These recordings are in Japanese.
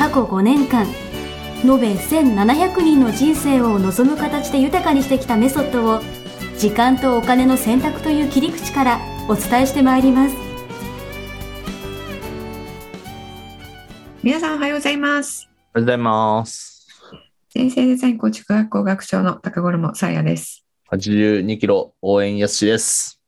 過去5年間延べ1700人の人生を望む形で豊かにしてきたメソッドを時間とお金の選択という切り口からお伝えしてまいります皆さんおはようございます。おはようございます。人生デザイン構築学校学長の高頃さやです。82キロ応援やすしです。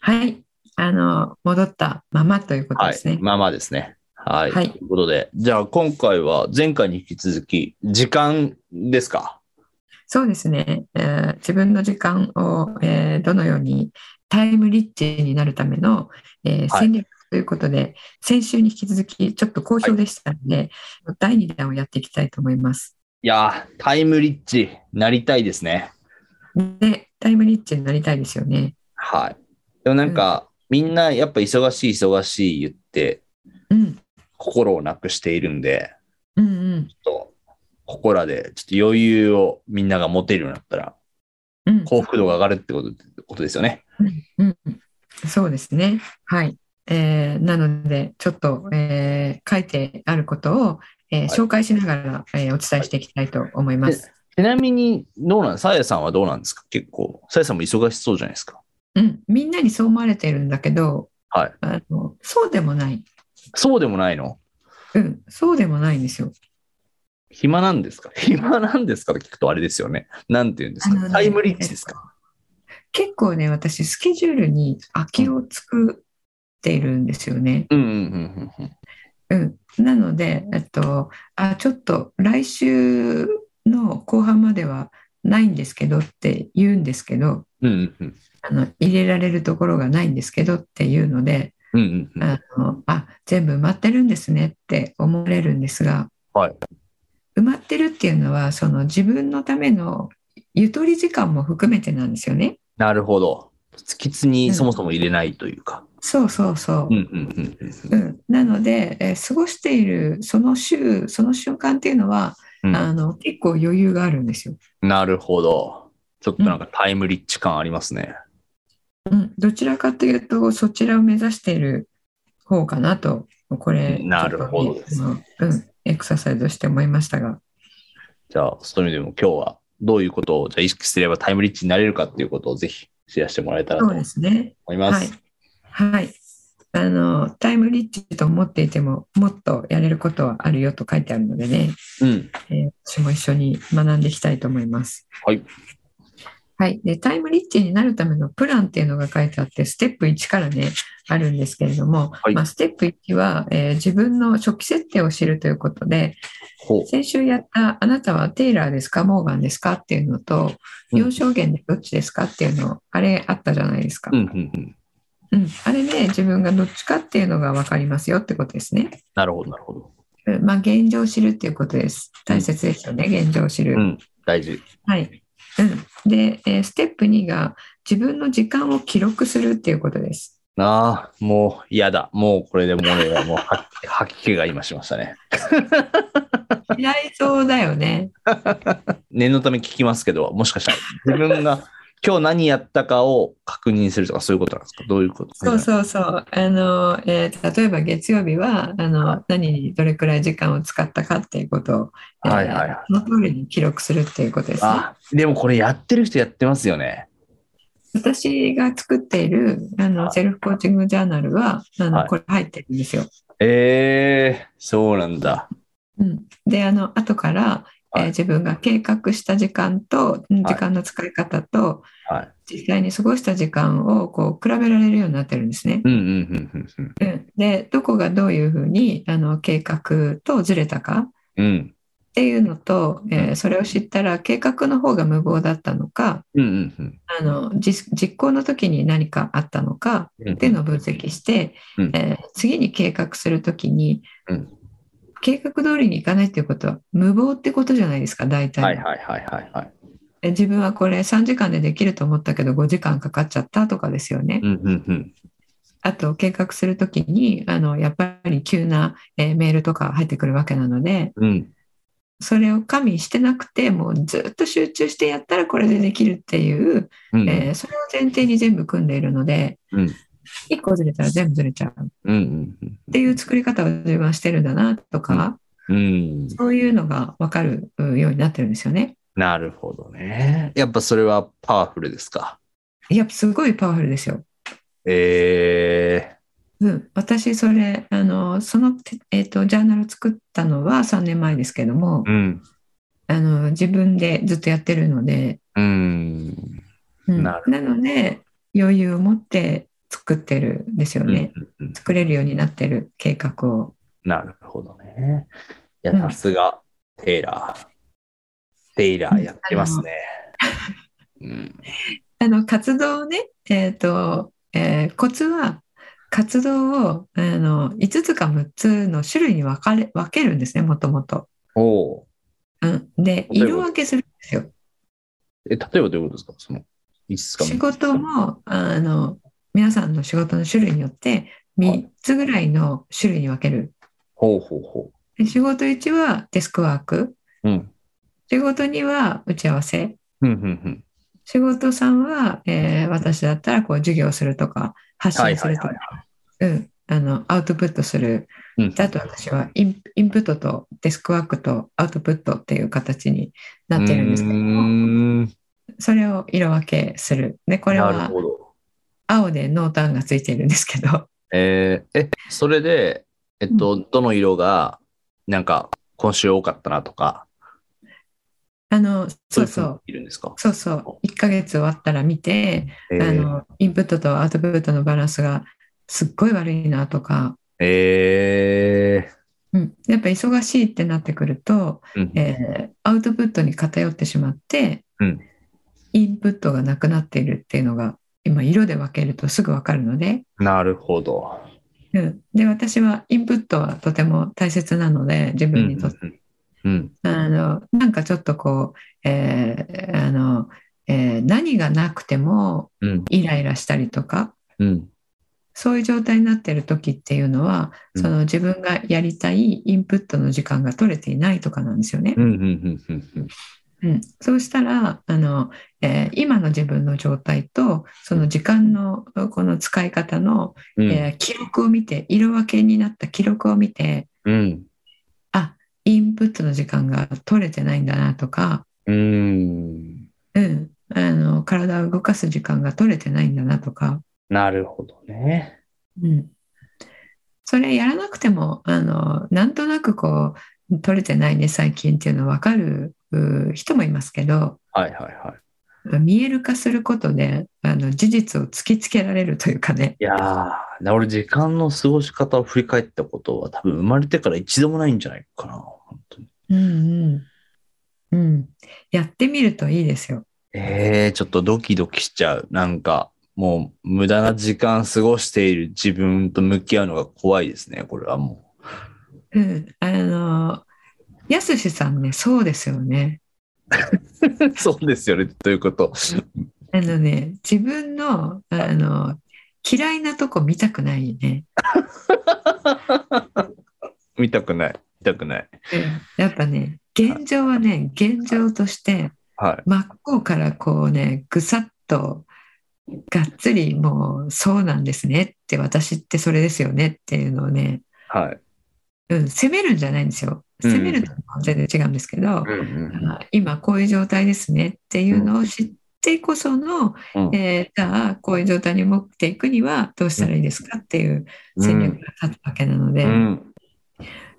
はい。あの、戻ったままということはいですね。。まあまあですね。はい。はいということで、じゃあ今回は前回に引き続き、時間ですか？そうですね、えー自分の時間を、えーどのようにタイムリッチになるための、えーはい戦略ということで、先週に引き続きちょっと好評でしたので、第2弾をやっていきたいと思います。いやー、タイムリッチ、なりたいですね。で、タイムリッチになりたいですよね。はい。でもなんか、みんなやっぱ忙しい忙しい言って、うん。心をなくしているんで、うんうん。ちょっと、ここらでちょっと余裕をみんなが持てるようになったら、うん。幸福度が上がるってことことですよね。うん、そうですね。はい。えーなので、ちょっと、えー書いてあることを、えーはい紹介しながら、えーお伝えしていきたいと思います。ちなみに、どうなんさやさんはどうなんですか？結構。さやさんも忙しそうじゃないですか。うん、みんなにそう思われているんだけど、はい。あのそうでもない。そうでもないの？うん、そうでもないんですよ。暇なんですか？暇なんですかと聞くとあれですよね。なんて言うんですあのねかタイムリッチですか？結構ね、私、スケジュールに空きを作っているんですよね。うんうんうんうんうん。うん、なので、えっと、あ、ちょっと来週の後半まではないんですけどって言うんですけど、うんうんうん。あの入れられるところがないんですけどっていうので、うんうんうん。あのあ全部埋まってるんですねって思われるんですが、はい埋まってるっていうのはその自分のためのゆとり時間も含めてなんですよね。なるほど。きつにそもそも入れないというか。そうそうそううん。うなので、えー過ごしているその週その瞬間っていうのは、うんあの結構余裕があるんですよ。うん。なるほど。ちょっとなんかタイムリッチ感ありますね。うん、どちらかというとそちらを目指している方かなとこれなるほどですねうん、エクササイズをして思いましたが。じゃあ、そういう意味でも今日はどういうことをじゃあ意識すればタイムリッチになれるかっていうことをぜひシェアしてもらえたらと思そうですね。います。はい。はい。あの、タイムリッチと思っていても、もっとやれることはあるよと書いてあるのでね、うん。えー私も一緒に学んでいきたいと思います。はい。はい。で、タイムリッチになるためのプランっていうのが書いてあって、ステップ1からね、あるんですけれども、はいまあ、ステップ1は、えー自分の初期設定を知るということで。先週やったあなたはテイラーですかモーガンですかっていうのと、うん4証言でどっちですかっていうの、あれあったじゃないですか。うんうんうん。うん、あれで自分がどっちかっていうのが分かりますよってことですね。なるほど、なるほど。うんまあ、現状を知るっていうことです。大切ですよね、現状を知る。うん。大事。はい。うん、で、えーステップ2が自分の時間を記録するっていうことです。ああ、もう嫌だ。もうこれでもうね、もう吐き 吐き気が今しましたね。嫌いそうだよね。念のため聞きますけど、もしかしたら自分が今日何やったかを確認するとかそういうことなんですか？どういうこと？そうそうそう。あの、えー例えば月曜日はあの何にどれくらい時間を使ったかっていうことを、えーはいはいはいその通りに記録するっていうことですね。あ、でもこれやってる人やってますよね。私が作っているあのセルフコーチングジャーナルはあの、はいこれ入ってるんですよ。ええそうなんだ。うん、であの後から、えーはい自分が計画した時間とうん時間の使い方と、はい。実際に過ごした時間をこう比べられるようになってるんですね。うんうんうんうんうん。うん、でどこがどういうふうにあの計画とずれたかうん。っていうのと、えーそれを知ったら計画の方が無謀だったのかうんうんうんあの実実行の時に何かあったのかうん。っていうのを分析して、うんえー次に計画する時にうん計画通りにいかないっていうことは無謀ってことじゃないですか、大体は。はいはいはいはいはい。え自分はこれ3時間でできると思ったけど5時間かかっちゃったとかですよね。うんうんうん。あと計画するときにあのやっぱり急な、えーメールとか入ってくるわけなのでうん。それを加味してなくてもうずっと集中してやったらこれでできるっていう、うん。えーそれを前提に全部組んでいるので、うん1個ずれたら全部ずれちゃうっ。ていう作り方を自分はしてるんだなとか、うん。そういうのが分かるうようになってるんですよね。なるほどね。やっぱそれはパワフルですか？いやすごいパワフルですよ。えうん、私それあのその、てえー、とジャーナルを作ったのは3年前ですけどもー、うん。あの自分でずっとやってるので、うん。うんなるなので余裕を持って作ってるんですよね、うんうん作れるようになってる計画を。なるほどね。いや、うんさすが、テイラー。テイラーやってますね。うん。あの活動をね、えーとえーコツは活動をあの5つか6つの種類に分かれ分けるんですねもともと。おおうん、で色分けするんですよ。ー。え、例えばどういうことですか？その、いつか仕事もあの皆さんの仕事の種類によって3つぐらいの種類に分ける。ほうほうほで仕事1はデスクワーク、う。うん。仕事2は打ち合わせ、うん、うん、うん。仕事3は、えー私だったらこう授業するとか発信するとか、はいうん、あのアウトプットする。うんであと私はインインプットとデスクワークとアウトプットっていう形になってるんですけどそれを色分けする。で、これなるはほど。青で濃淡がついているんですけど、えーえ、それで、えっと、どの色が、なんか、今週多かったなとか、あの、そうそう、いるんですか？そうそう、1ヶ月終わったら見て、えー。あの、インプットとアウトプットのバランスがすっごい悪いなとか、えうん、やっぱ忙しいってなってくると、ーうん。えーアウトプットに偏ってしまって、うん。インプットがなくなっているっていうのが、今、色で分けるとすぐ分かるので、なるほど。うん、で、私はインプットはとても大切なので、自分にとってうん。あの、なんかちょっとこう、えーあの、えー何がなくてもうん。イライラしたりとか、うん。そういう状態になってる時っていうのは、うんその自分がやりたいインプットの時間が取れていないとかなんですよねう。ん。うん。うん。うん。うん、そうしたらあの、えー今の自分の状態とその時間のこの使い方の、うん。えー記録を見て色分けになった記録を見てうん。あインプットの時間が取れてないんだなとか、うん。うん、あの体を動かす時間が取れてないんだなとか、なるほどね。うん、それやらなくてもあのなんとなくこう取れてないね最近っていうの分かるう人もいますけどはいはいはい。見える化することであの事実を突きつけられるというかねいやー、俺時間の過ごし方を振り返ったことは多分生まれてから一度もないんじゃないかな。本当に。うんうんうんやってみるといいですよ。えー、ちょっとドキドキしちゃう。なんか、もう無駄な時間過ごしている自分と向き合うのが怖いですね。これはもうん、あのやすしさんねそうですよね。う。そうですよね。ということ？あのね自分のあの嫌いなとこ見たくないね。見たくない。見たくない。やっぱね現状はね現状としてはい。真っ向からこうねぐさっとがっつりもうそうなんですねって私ってそれですよねっていうのをね、はい。うん、責めるんじゃないんですよ責めるとは全然違うんですけど、うん今こういう状態ですねっていうのを知ってこその、うん。えーじゃあこういう状態に持っていくにはどうしたらいいですかっていう戦略が立つわけなので、うん。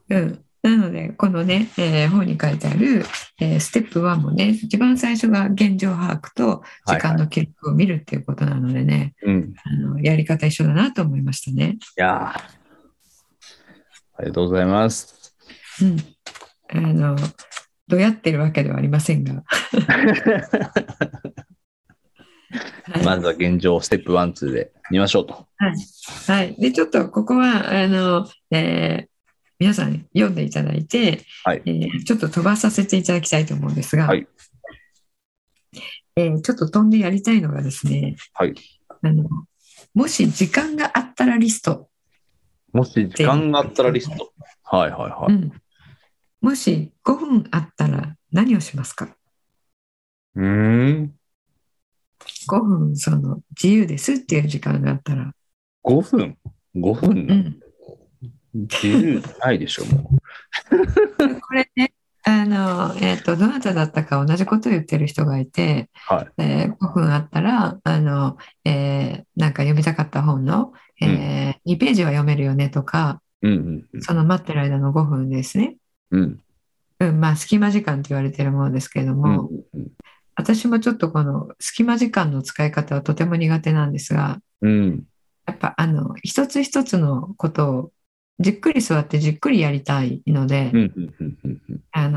うん、なので、このね、えー本に書いてある、えーステップ1もね、一番最初が現状把握と時間の記録を見るっていうことなのでね、うん。いあのやり方一緒だなと思いましたね。やー。ありがとうございます。うん。あの、どうやってるわけではありませんが。はいまずは現状、ステップ1、2で見ましょうと。はい。はい。で、ちょっとここは、あの、えー皆さん読んでいただいて、はいえーちょっと飛ばさせていただきたいと思うんですが、はいえーちょっと飛んでやりたいのがですね、はい。あのもし時間があったらリスト、もし時間があったらリスト。はいはいはい。うんもし5分あったら何をしますか？うーん。5分その自由ですっていう時間があったら、5分 ?5 分うなの？ん、自由ないでしょ、も これねあの、えー、とどなただったか同じことを言ってる人がいて、う。はい。えー5分あったらあの、えーなんか読みたかった本の、え2ページは読めるよねとかうんうんその待ってる間の5分ですね、うん。うん。うんまあ、隙間時間と言われてるものですけれどうんも、うん私もちょっとこの隙間時間の使い方はとても苦手なんですがうん。やっぱあの一つ一つのことをじっくり座ってじっくりやりたいので、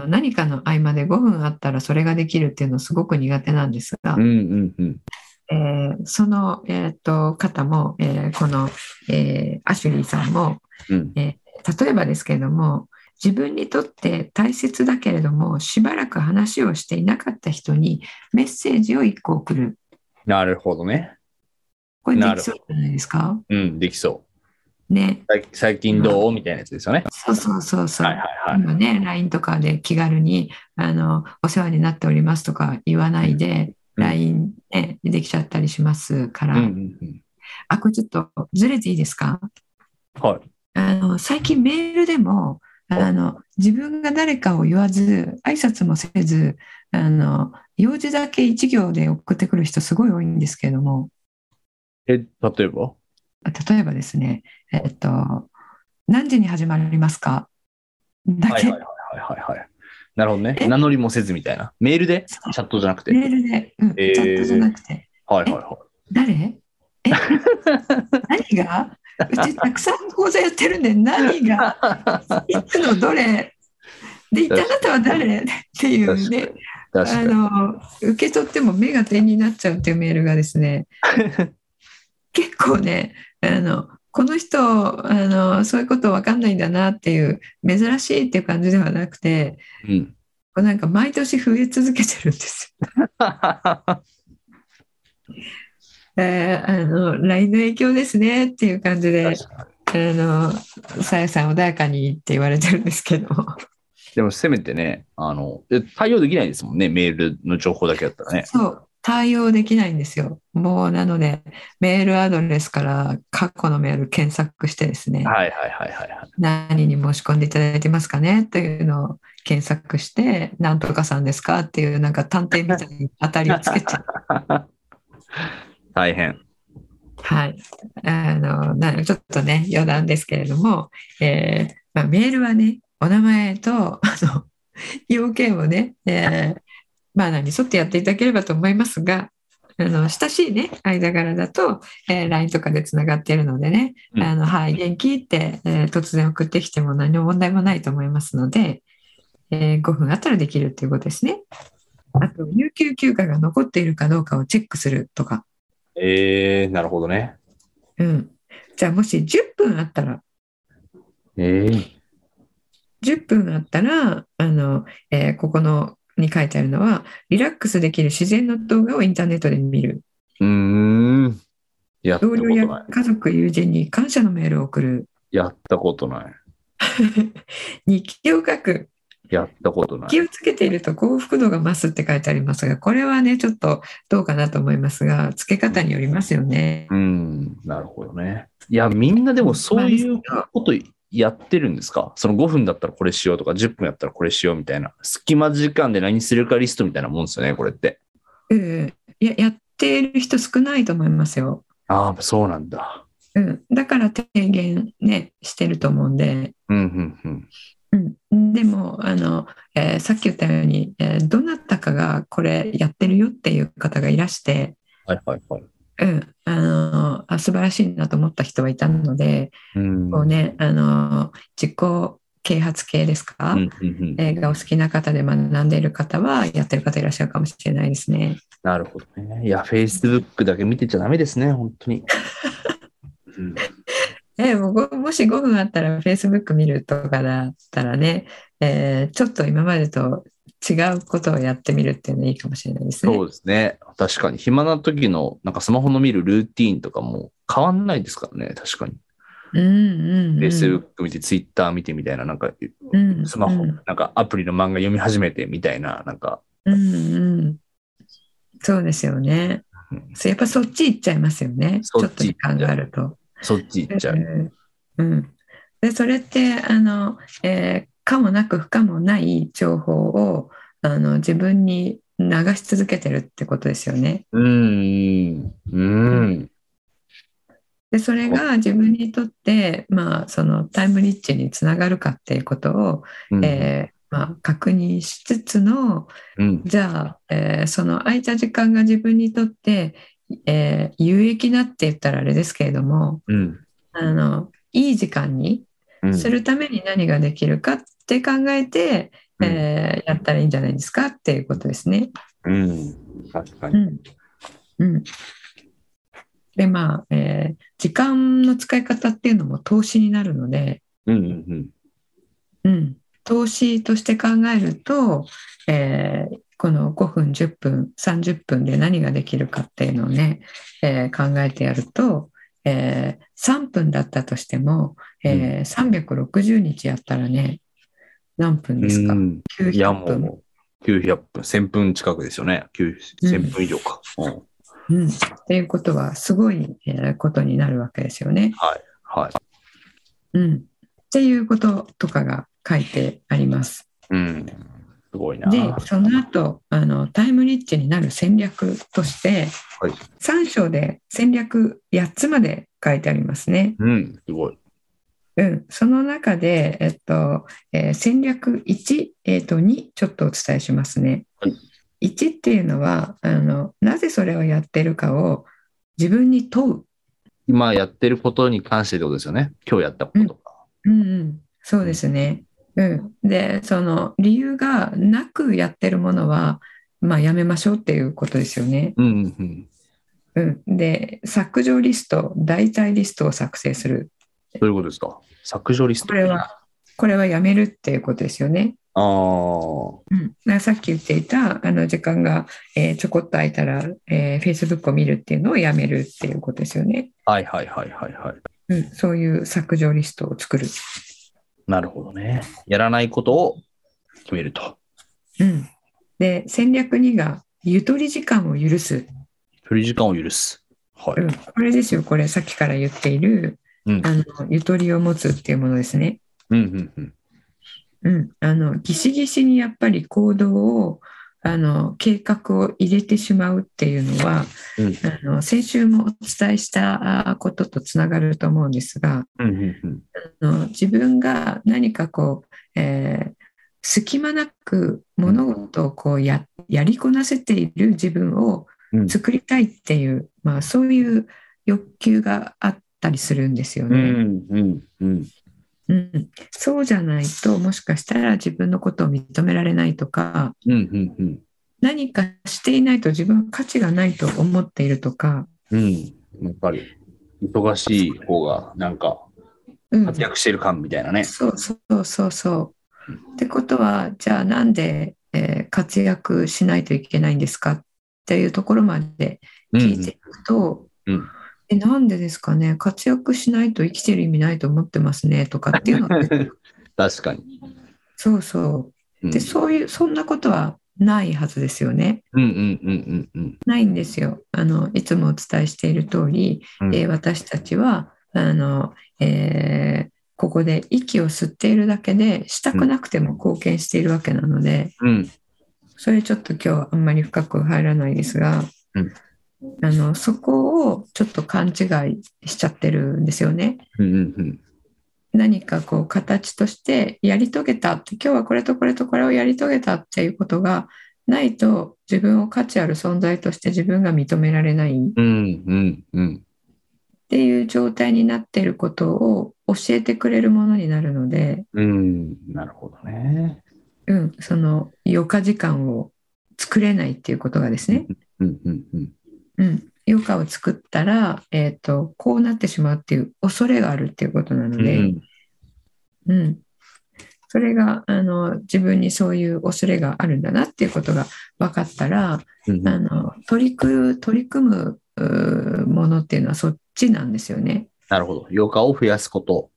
何かの合間で5分あったらそれができるっていうのすごく苦手なんですが。えーその、えー、と方も、えーこの、えーアシュリーさんも、うんえー例えばですけれども自分にとって大切だけれどもしばらく話をしていなかった人にメッセージを1個送るなるほどね。これできそうじゃないですか？うん、できそう。ね最最近どう？みたいなやつですよね。そうそうそうそう、はいはいはい。今ね LINE とかで気軽にあの「お世話になっております」とか言わないで、うん LINE、ね、できちゃったりしますから、うんうんうん。あこれちょっとずれていいですか？はい。あの最近メールでもあの自分が誰かを言わず挨拶もせずあの用事だけ一行で送ってくる人すごい多いんですけれども。え、例えば？例えばですねえっと何時に始まりますか？だけ、はいはいはいはい。なるほどね。え？名乗りもせずみたいな。メールで？チャットじゃなくて。メールで、うんえー。チャットじゃなくて。はいはいは誰？え？何が？うちたくさん講座やってるんで何が？い。いつのどれ？で一体あなたは誰？っていうねあ。の受け取っても目が点になっちゃうっていうメールがですね 結構ねあのこの人あのそういうこと分かんないんだなっていう珍しいっていう感じではなくてうん。なんか毎年増え続けてるんですよ。えーあの LINE の影響ですねっていう感じであのさやさん穏やかにって言われてるんですけどでもせめてね、あの、え対応できないですもんね、メールの情報だけだったらね。そう対応できないんですよ。もうなのでメールアドレスから過去のメール検索してですね、はいはいはいはいはい。何に申し込んでいただいてますかねというのを検索して、なんとかさんですかっていうなんか探偵みたいに当たりをつけちゃう。大変。はい。あの、なちょっとね、余談ですけれども、えーまあ、メールはね、お名前と、あの、要件をね、えーまあ、何、沿ってやっていただければと思いますが、あの、親しいね、間柄だと、えー LINE とかでつながっているのでね、うんあの、はい、元気って、えー突然送ってきても何の問題もないと思いますので、えー5分あったらできるっていうことですね。あと、有給休暇が残っているかどうかをチェックするとか、えー、なるほどね。うん。じゃあ、もし10分あったら、えー、10分あったら、あの、えーここのに書いてあるのは、リラックスできる自然の動画をインターネットで見る。うーん。同僚や。家族、友人に感謝のメールを送る。やったことない。日記を書く。やったことない。気をつけていると幸福度が増すって書いてありますが、これはね、ちょっとどうかなと思いますが、つけ方によりますよね。うん、なるほどね。いや、みんなでもそういうことやってるんですか？その5分だったらこれしようとか、10分やったらこれしようみたいな。隙間時間で何するかリストみたいなもんですよね、これって。うん、いややっている人少ないと思いますよ。ああ、そうなんだ。うん、だから提言ね、してると思うんで、うん、うん、うん。うん、でもあの、えーさっき言ったように、えーどなたかがこれやってるよっていう方がいらして、はい、はい、はい。うん、あのあ素晴らしいなと思った人はいたので、うん。こうね、あの自己啓発系ですか、うん、うん、うん。えーがお好きな方で学んでいる方はやってる方いらっしゃるかもしれないですね。なるほどね。いや、Facebook だけ見てちゃダメですね、本当に。うん、えももし5分あったら Facebook 見るとかだったらね、えーちょっと今までと違うことをやってみるっていうのいいかもしれないですね。そうですね。確かに。暇な時の、なんかスマホの見るルーティーンとかも変わんないですからね。確かに。うんうんうん、Facebook 見て、Twitter 見てみたいな、なんか、うんスマホ、うんなんかアプリの漫画読み始めてみたいな、なんか、うんうん、そうですよねうん。そうやっぱそっち行っちゃいますよね。ちそょっと時間があると。そっち行っちゃう。うんうん、でそれってあの、えー可もなく不可もない情報をあの自分に流し続けてるってことですよね。うーん。うーん。でそれが自分にとって、まあ、そのタイムリッチにつながるかっていうことを、うんえーまあ、確認しつつのうん。じゃあ、えーその空いた時間が自分にとって、えー有益なって言ったらあれですけれどもうん。あのいい時間にうんするために何ができるかって考えて、えーやったらいいんじゃないですかっていうことですね。うん。確かに。うんうん、でまあ、えー時間の使い方っていうのも投資になるので、うんうんうん、投資として考えると、えーこの5分10分30分で何ができるかっていうのをね、えー考えてやると、えー3分だったとしても、えー360日やったらね何分ですか、うん。いや、900分もう、900分、1000分近くですよね。9 1000分以上か。うんうん、っていうことはすごい、えーことになるわけですよね。はい。うん、っていうこととかが書いてあります。うん。すごいな。でその後あのタイムリッチになる戦略として、はい3章で戦略8つまで書いてありますね。うん。すごい。うん、その中で、えっとえー戦略1、えっと2ちょっとお伝えしますね。はい1っていうのはあのなぜそれをやってるかを自分に問う。今やってることに関してってことですよね。今日やったこととか。うんうん、そうですね。うん、でその理由がなくやってるものは、まあ、やめましょうっていうことですよね。うんうんうん。うん、で削除リスト代替リストを作成するどういうことですか？削除リスト。これはこれはやめるっていうことですよね。ああ。うん、さっき言っていたあの時間が、えーちょこっと空いたら、えー、Facebook を見るっていうのをやめるっていうことですよね。はいはいはいはいはい。うん、そういう削除リストを作る。なるほどね。やらないことを決めると。うん、で戦略2がゆとり時間を許す。距離時間を許す。はい。うん、これですよ、これさっきから言っている、うんあのゆとりを持つっていうものですね。うんうんうん。うん、あのギシギシにやっぱり行動をあの計画を入れてしまうっていうのは、うんあの先週もお伝えしたあこととつながると思うんですがうんうんうん。あの自分が何かこう、えー隙間なく物事をこうややりこなせている自分をうん作りたいっていう、まあ、そういう欲求があったりするんですよね。うんうんうん。うん、そうじゃないともしかしたら自分のことを認められないとかうんうんうん。何かしていないと自分は価値がないと思っているとか、うん。やっぱり、忙しい方が、なんか、うん、活躍してる感みたいなね。そうそうそうそう。ってことはじゃあなんで、えー活躍しないといけないんですかっていうところまでうん聞いていくと、うんえなんでですかね？活躍しないと生きてる意味ないと思ってますねとかっていうのって 確かに。そうそううんでそういうそんなことはないはずですよね。うんうんうんうんうんないんですよ。あのいつもお伝えしている通り、うん。えー私たちはあの、えーここで息を吸っているだけでしたくなくても貢献しているわけなので、うんそれちょっと今日はあんまり深く入らないですが、うんあのそこをちょっと勘違いしちゃってるんですよね。うんうんうん。何かこう形としてやり遂げたって今日はこれとこれとこれをやり遂げたっていうことがないと自分を価値ある存在として自分が認められないっうんうんうん。ていう状態になっていることを教えてくれるものになるので、うん。なるほどね。うん、その余暇時間を作れないっていうことがですね、うんうんうん。うん、余暇を作ったら、えー、とこうなってしまうっていう恐れがあるっていうことなので、うんうん、それがあの自分にそういう恐れがあるんだなっていうことが分かったらうんあの取り組む取り組むものっていうのはそっちなんですよね。なるほど。8日を増やすこと。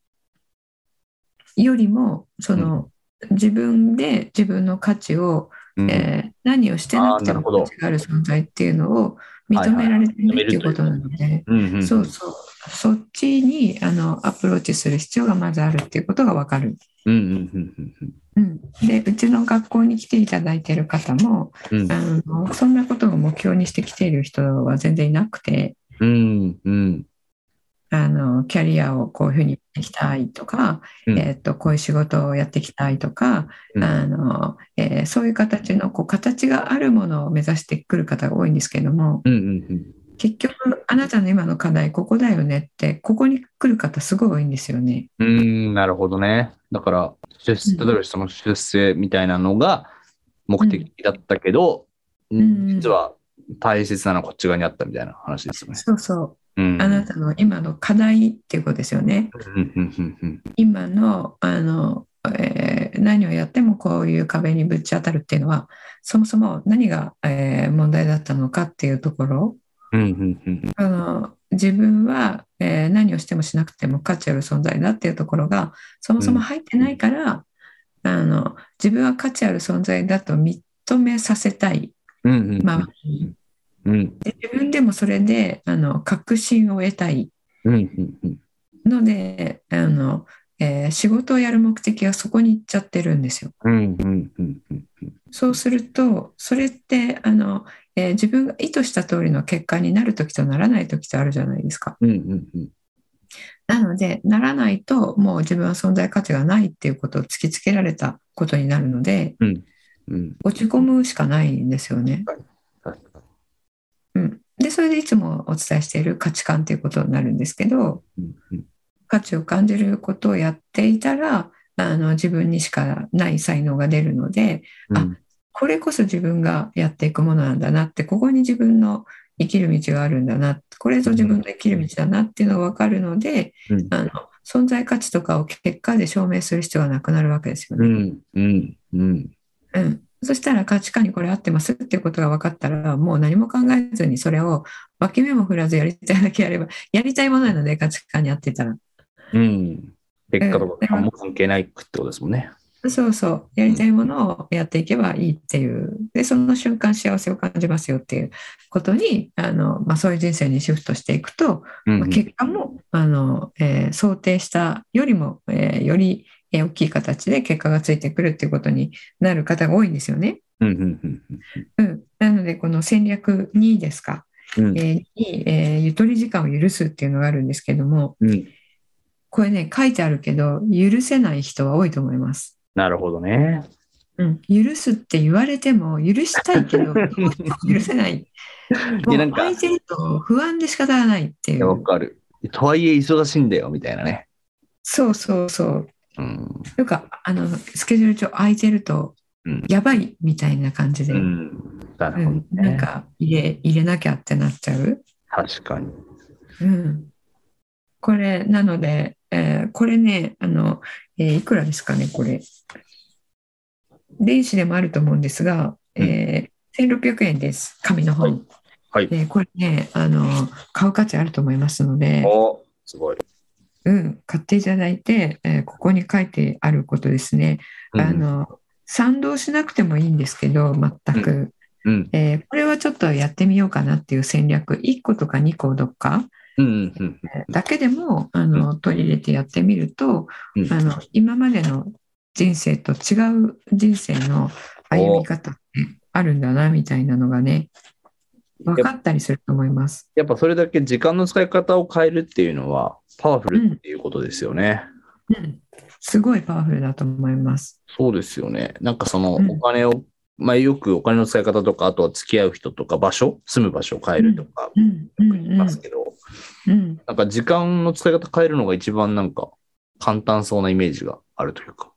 よりもその、自分で自分の価値を、うん。えー何をしてなくても価値がある存在っていうのを認められてるっていうことなので、そうそう。そっちにあのアプローチする必要がまずあるっていうことが分かる。でうちの学校に来ていただいている方もうん。うんあのそんなことを目標にしてきている人は全然いなくて。うんうんあのキャリアをこういうふうにやっていきたいとか、うんえー、とこういう仕事をやっていきたいとか、うんあのえーそういう形のこう形があるものを目指してくる方が多いんですけどもうんうん結局あなたの今の課題ここだよねってここに来る方すごい多いんですよね。うんうんなるほどね。だから、例えばその出世みたいなのが目的だったけど、ん実は大切なのはこっち側にあったみたいな話ですよね。そうそううん。あなたの今の課題っていうことですよね。今のあの、えー何をやってもこういう壁にぶち当たるっていうのはそもそも何が、えー問題だったのかっていうところ。あの自分は、えー何をしてもしなくても価値ある存在だっていうところがそもそも入ってないから、あの自分は価値ある存在だと認めさせたい。周りにうんで自分でもそれであの確信を得たいうんうんうんのであの、えー仕事をやる目的がそこに行っちゃってるんですよ。うんうんうんうんうんそうするとそれってあの、えー自分が意図した通りの結果になる時とならない時とあるじゃないですか。うんうんうんなのでならないともう自分は存在価値がないっていうことを突きつけられたことになるのでうん落ち込むしかないんですよね。うん、でそれでいつもお伝えしている価値観っていうことになるんですけどにうん。価値を感じることをやっていたらあの自分にしかない才能が出るのでうん。あこれこそ自分がやっていくものなんだなってここに自分の生きる道があるんだなこれぞ自分の生きる道だなっていうのが分かるのでうん。あの存在価値とかを結果で証明する必要がなくなるわけですよね。うんうんうん。うん、そしたら価値観にこれ合ってますっていうことが分かったらもう何も考えずにそれを脇目も振らずやりたいだけやれば やりたいものなので価値観に合ってたら。うん。結果とかも関係ないってことですもんね。そうそう。やりたいものをやっていけばいいっていう。でその瞬間幸せを感じますよっていうことにあの、まあ、そういう人生にシフトしていくと、うん。まあ、結果もあの、えー想定したよりも、えーよりえー大きい形で結果がついてくるっていうことになる方が多いんですよね。うんなのでこの戦略2ですか、うんえーに、えーゆとり時間を許すっていうのがあるんですけどもうんこれね書いてあるけど許せない人は多いと思います。なるほどね。うん、許すって言われても許したいけど 許せない。もう空いてると不安で仕方がないっていいや、わう。かる。とはいえ忙しいんだよ、みたいなね。そうそうそう。うん。というかあのスケジュール帳空いてるとうん。やばいみたいな感じで、ううんん。なるほどね。なんか入れ入れなきゃってなっちゃう。確かに。うん、これなので、えーこれねあの、えーいくらですかねこれ電子でもあると思うんですが、えー1600円です紙の本、はい。でこれねあの買う価値あると思いますので、おすごい。うん、買っていただいて、えーここに書いてあることですね、うんあの賛同しなくてもいいんですけど全く、うん。えーこれはちょっとやってみようかなっていう戦略1個とか2個どっか？うん。うん。うん。だけでもあの取り入れてやってみると、うんあの今までの人生と違う人生の歩み方ってあるんだなみたいなのがね分かったりすると思います。やっぱそれだけ時間の使い方を変えるっていうのはパワフルっていうことですよね。うん、すごいパワフルだと思います。そうですよね。なんかそのうんお金を、まあよくお金の使い方とか、あとは付き合う人とか場所、住む場所を変えるとかうんうん言いますけど、うんなんか時間の使い方変えるのが一番なんか簡単そうなイメージがあるというか。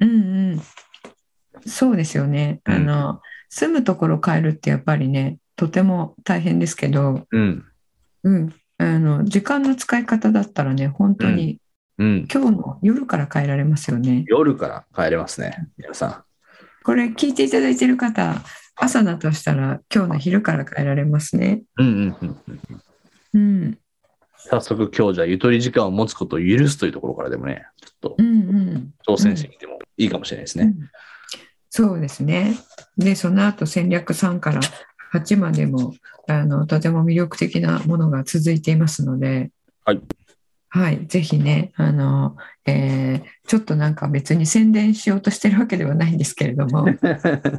うんうん、そうですよね。うんあの住むところ変えるってやっぱりねとても大変ですけどうん。うん、あの時間の使い方だったらね、本当にうん。今日の夜から変えられますよね。夜から帰れますね。皆さこれ聞いていただいている方、朝だとしたら今日の昼から変えられますね。ん。うんうんうんうん。うん、早速今日じゃあゆとり時間を持つことを許すというところからでもね、ちょっとうん、うん。挑戦してみてもいいかもしれないですね。うんそうですね。で、その後戦略3から8までもあのとても魅力的なものが続いていますので、はい。はい、ぜひね、あの、えーちょっとなんか別に宣伝しようとしてるわけではないんですけれども、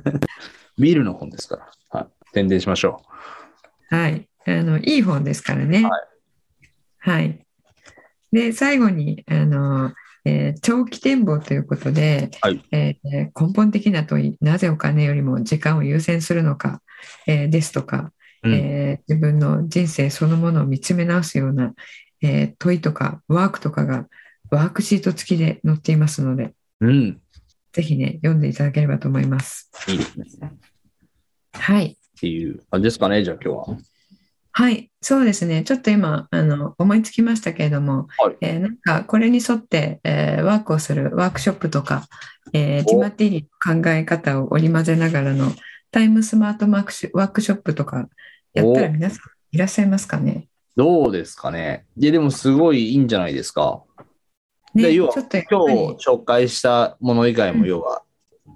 ビールの本ですから、はい、宣伝しましょはい、あの、いい本ですからね。ははい。で、最後に、あの、えー長期展望ということで、はい。えー根本的な問い、なぜお金よりも時間を優先するのか、えーですとか、う。うん。えー自分の人生そのものを見つめ直すような、えー問いとかワークとかがワークシート付きで載っていますので、うん。ぜひね、読んでいただければと思います。いいですね。っはい。ていう感じですかね、じゃあ今日は。はい、そうですね。ちょっと今、あの、思いつきましたけれども、はいえーなんか、これに沿って、えーワークをするワークショップとか、えーおティマティリの考え方を織り交ぜながらのタイムスマートマークショワークショップとかやったらお皆さんいらっしゃいますかね？どうですかね？いや、でもすごいいいんじゃないですか。ね、で要は今日紹介したもの以外も、要は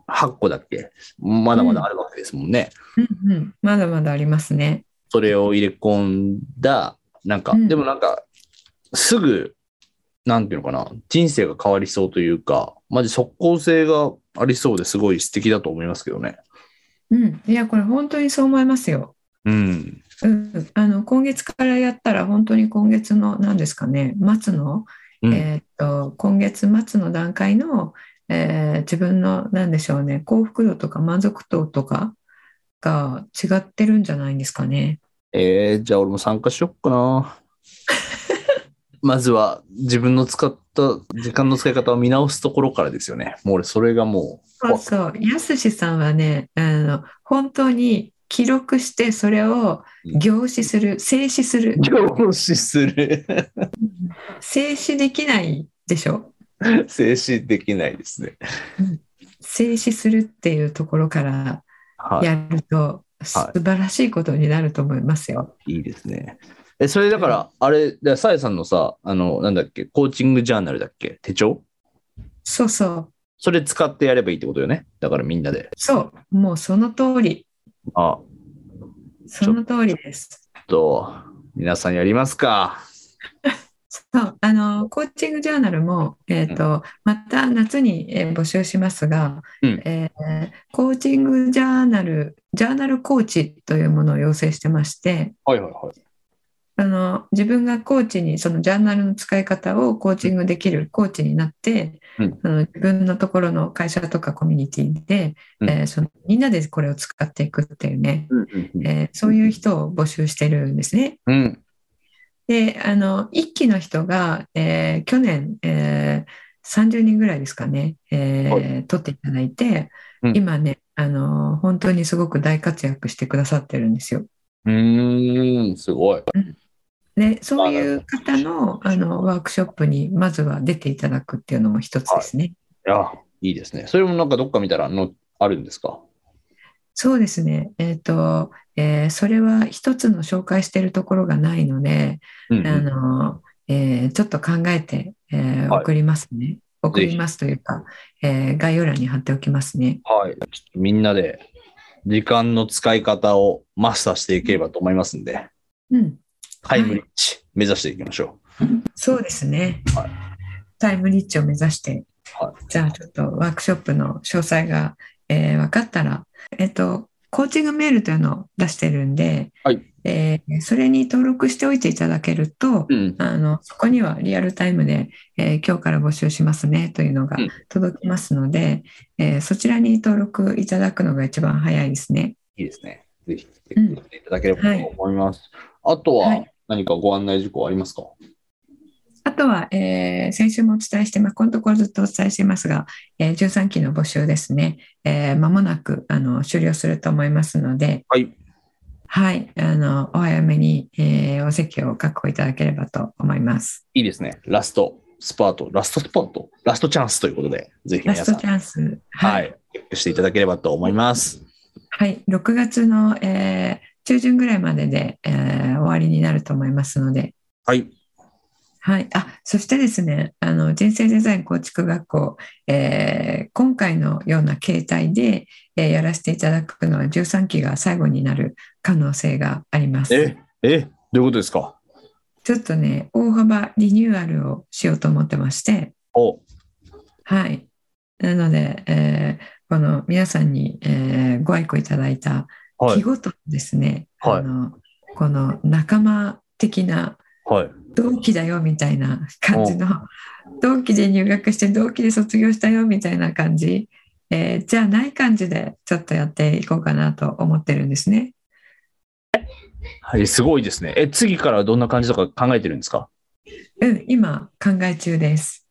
8個だっけ？まだまだあるわけですもんね。うんうん、まだまだありますね。それを入れ込んだ、なんか、うんでもなんか、すぐ、なんていうのかな、人生が変わりそうというか、マジ即効性がありそうですごい素敵だと思いますけどね。うん、いや、これ本当にそう思いますよ。うん。うん、あの今月からやったら本当に今月の何ですかね末の、うんえーっと今月末の段階の、えー自分の何でしょうね幸福度とか満足度とかが違ってるんじゃないんですかね。えー、じゃあ俺も参加しよっかな。まずは自分の使った時間の使い方を見直すところからですよね。もう俺それがもう、そうそうやすしさんはねあの本当に記録してそれを凝視する静止する凝視する。静止できないでしょ？静止できないですね。静止するっていうところからはやると素晴らしいことになると思いますよ。い。いいですね。え、それだから、あれ、ださえさんのさ、あの、なんだっけ、コーチングジャーナルだっけ？手帳？そうそう。それ使ってやればいいってことよね？だからみんなで。そう。もうその通り。あ、その通りです。と、皆さんやりますか？そう。あの、コーチングジャーナルも、えっ、と、また夏に、えー募集しますが、うんえーコーチングジャーナル、ジャーナルコーチというものを要請してまして、はいはいはい。あの自分がコーチにそのジャーナルの使い方をコーチングできるコーチになって、うんあの自分のところの会社とかコミュニティで、うんえーそのみんなでこれを使っていくっていうね、うんうんうんえーそういう人を募集してるんですね。うん。であの一期の人が、えー去年、えー30人ぐらいですかね、え取っていただいて、うん今ねあの本当にすごく大活躍してくださってるんですよ。うーん、すごい。でそういう方のあのワークショップにまずは出ていただくっていうのも一つですね。いや、いいですね。それもなんかどっか見たらのあるんですか？そうですね、えーとえーそれは一つの紹介しているところがないので、うんうんあのえーちょっと考えて、え送りますね。送ぜひりますというか、えー概要欄に貼っておきますね。はい。ちょっとみんなで時間の使い方をマスターしていければと思いますんで、うん、タイムリッチ目指していきましょそうですね、はいタイムリッチを目指して、はじゃあちょっとワークショップの詳細が、えー分かったら、えっと、コーチングメールというのを出してるんで、はいえーそれに登録しておいていただけると、う。うん。あのそこにはリアルタイムで、えー今日から募集しますねというのがうん届きますので、えーそちらに登録いただくのが一番早いですね。いいですね。ぜひ、うんやっていただければと思います。あとははい何かご案内事項ありますか、あとは、えー先週もお伝えして、まあ、このところずっとお伝えしていますが、えー13期の募集ですね、えー間もなくあの終了すると思いますので、はい。はい、あの、お早めに、えーお席を確保いただければと思います。いいですね。ラストスパート、ラストスパート、ラストチャンスということで、ぜひ皆さんラストチ、ャンス。はい、チェックしていただければと思います。はい、6月の、えー中旬ぐらいまでで、えー終わりになると思いますので、はい。はい、あそしてですねあの人生デザイン構築学校、えー今回のような形態で、えーやらせていただくのは13期が最後になる可能性があります。え、え、どういうことですか？ちょっとね大幅リニューアルをしようと思ってまして、お、はい、なので、えーこの皆さんに、えーご愛顧いただいたはい、日ごとにですね、はいあのこの仲間的なはい。同期だよみたいな感じの同期で入学して同期で卒業したよみたいな感じ、えーじゃあない感じでちょっとやっていこうかなと思ってるんですね。はい、すごいですね。え、次からどんな感じとか考えてるんですか？うん、今考え中です。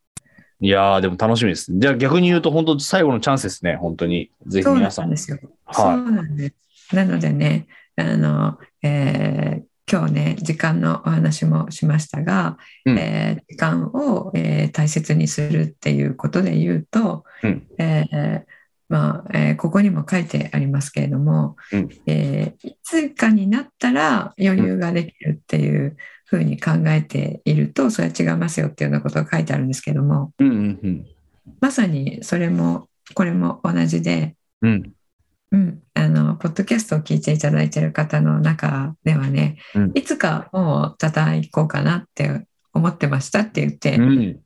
いやー、でも楽しみです。じゃあ逆に言うと、本当最後のチャンスですね。本当に。ぜひそうな皆さん。んですよ。そはうなんです。なのでね、あの、えー今日ね、時間のお話もしましたが、うんえー時間を、えー大切にするっていうことで言うと、うんえーまあえーここにも書いてありますけれども、うんえーいつかになったら余裕ができるっていうふうに考えていると、それは違いますよっていうようなことが書いてあるんですけども、い。うんうんうん。まさにそれもこれも同じで、うん。うん、あのポッドキャストを聞いていただいている方の中ではね、うん。いつかもう叩こうかなって思ってましたって言って、うん。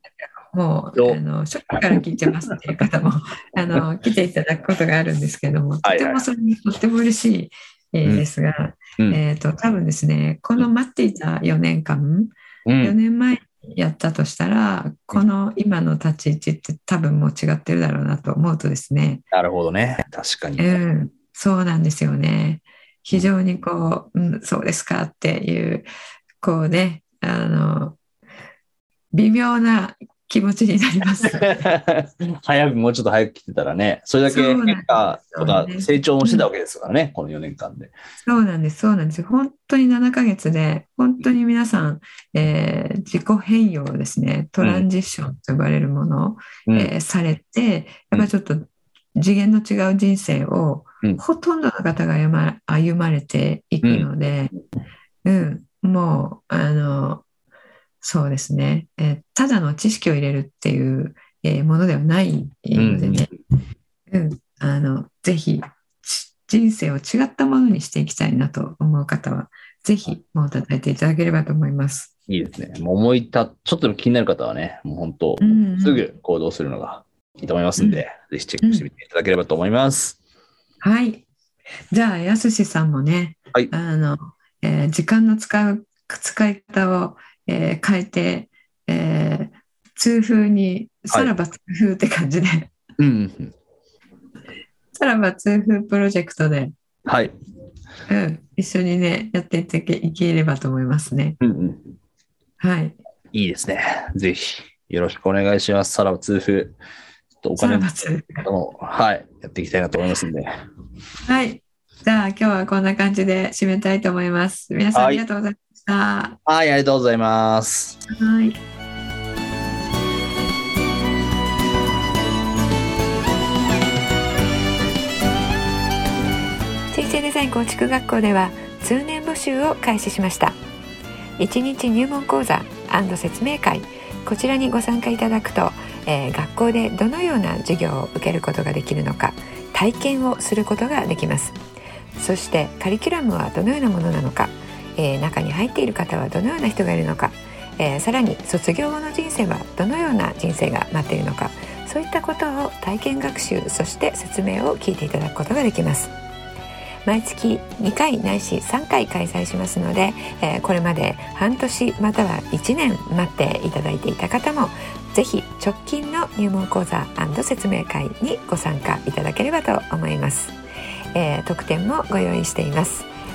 もよう。あの初期から聞いてますっていう方も あの来ていただくことがあるんですけれども、とはい。てもそれにとっても嬉しい、えですが、うん。えー、と多分ですねこの待っていた4年間、4うん。年前にやったとしたらこの今の立ち位置って多分もう違ってるだろうなと思うとですね、なるほどね。確かに。うん、そうなんですよね。非常にこう、うん、そうですかっていう、こうね、あの、微妙な気持ちになります。早く、もうちょっと早く来てたらね、それだけ変化とか成長もしてたわけですからね、この4年間で。そうなんです、そうなんです。本当に7ヶ月で、本当に皆さん、えー自己変容ですね、トランジッションと呼ばれるものを、うん。えーされて、やっぱりちょっと次元の違う人生を、うん。ほとんどの方が歩ま歩まれていくので、うん、もう、あの、そうですね、えーただの知識を入れるっていう、えーものではないのでね、うん、あの、ぜひ、ち人生を違ったものにしていきたいなと思う方は、ぜひ、もう叩いていただければと思います。いいですね。もう思いた、ちょっと気になる方はね、もう本当、うんうんすぐ行動するのがいいと思いますんで、ぜひチェックしてみていただければと思います。はい。じゃあ、やすしさんもね、はいあの、えー時間の使う、使い方を、えー変えて、えー痛風に、さらば痛風って感じで、うんうんうん。さらば痛風プロジェクトで、はい。うん、一緒にね、やっていっていければと思いますね。うんうん。はい。いいですね。ぜひ、よろしくお願いします。さらば痛風。お金。も、はい、やっていきたいなと思いますんで。はい。じゃあ、今日はこんな感じで締めたいと思います。皆さんあはいりがとうございました。はい、ありがとうございます。はい。人生デザイン構築学校では通年募集を開始しました1日入門講座説明会こちらにご参加いただくと、えー学校でどのような授業を受けることができるのか体験をすることができますそしてカリキュラムはどのようなものなのか、えー中に入っている方はどのような人がいるのか、えーさらに卒業後の人生はどのような人生が待っているのかそういったことを体験学習そして説明を聞いていただくことができます。毎月2回ないし3回開催しますので、えーこれまで半年または1年待っていただいていた方もぜひ直近の入門講座説明会にご参加いただければと思います、えー特典もご用意しています、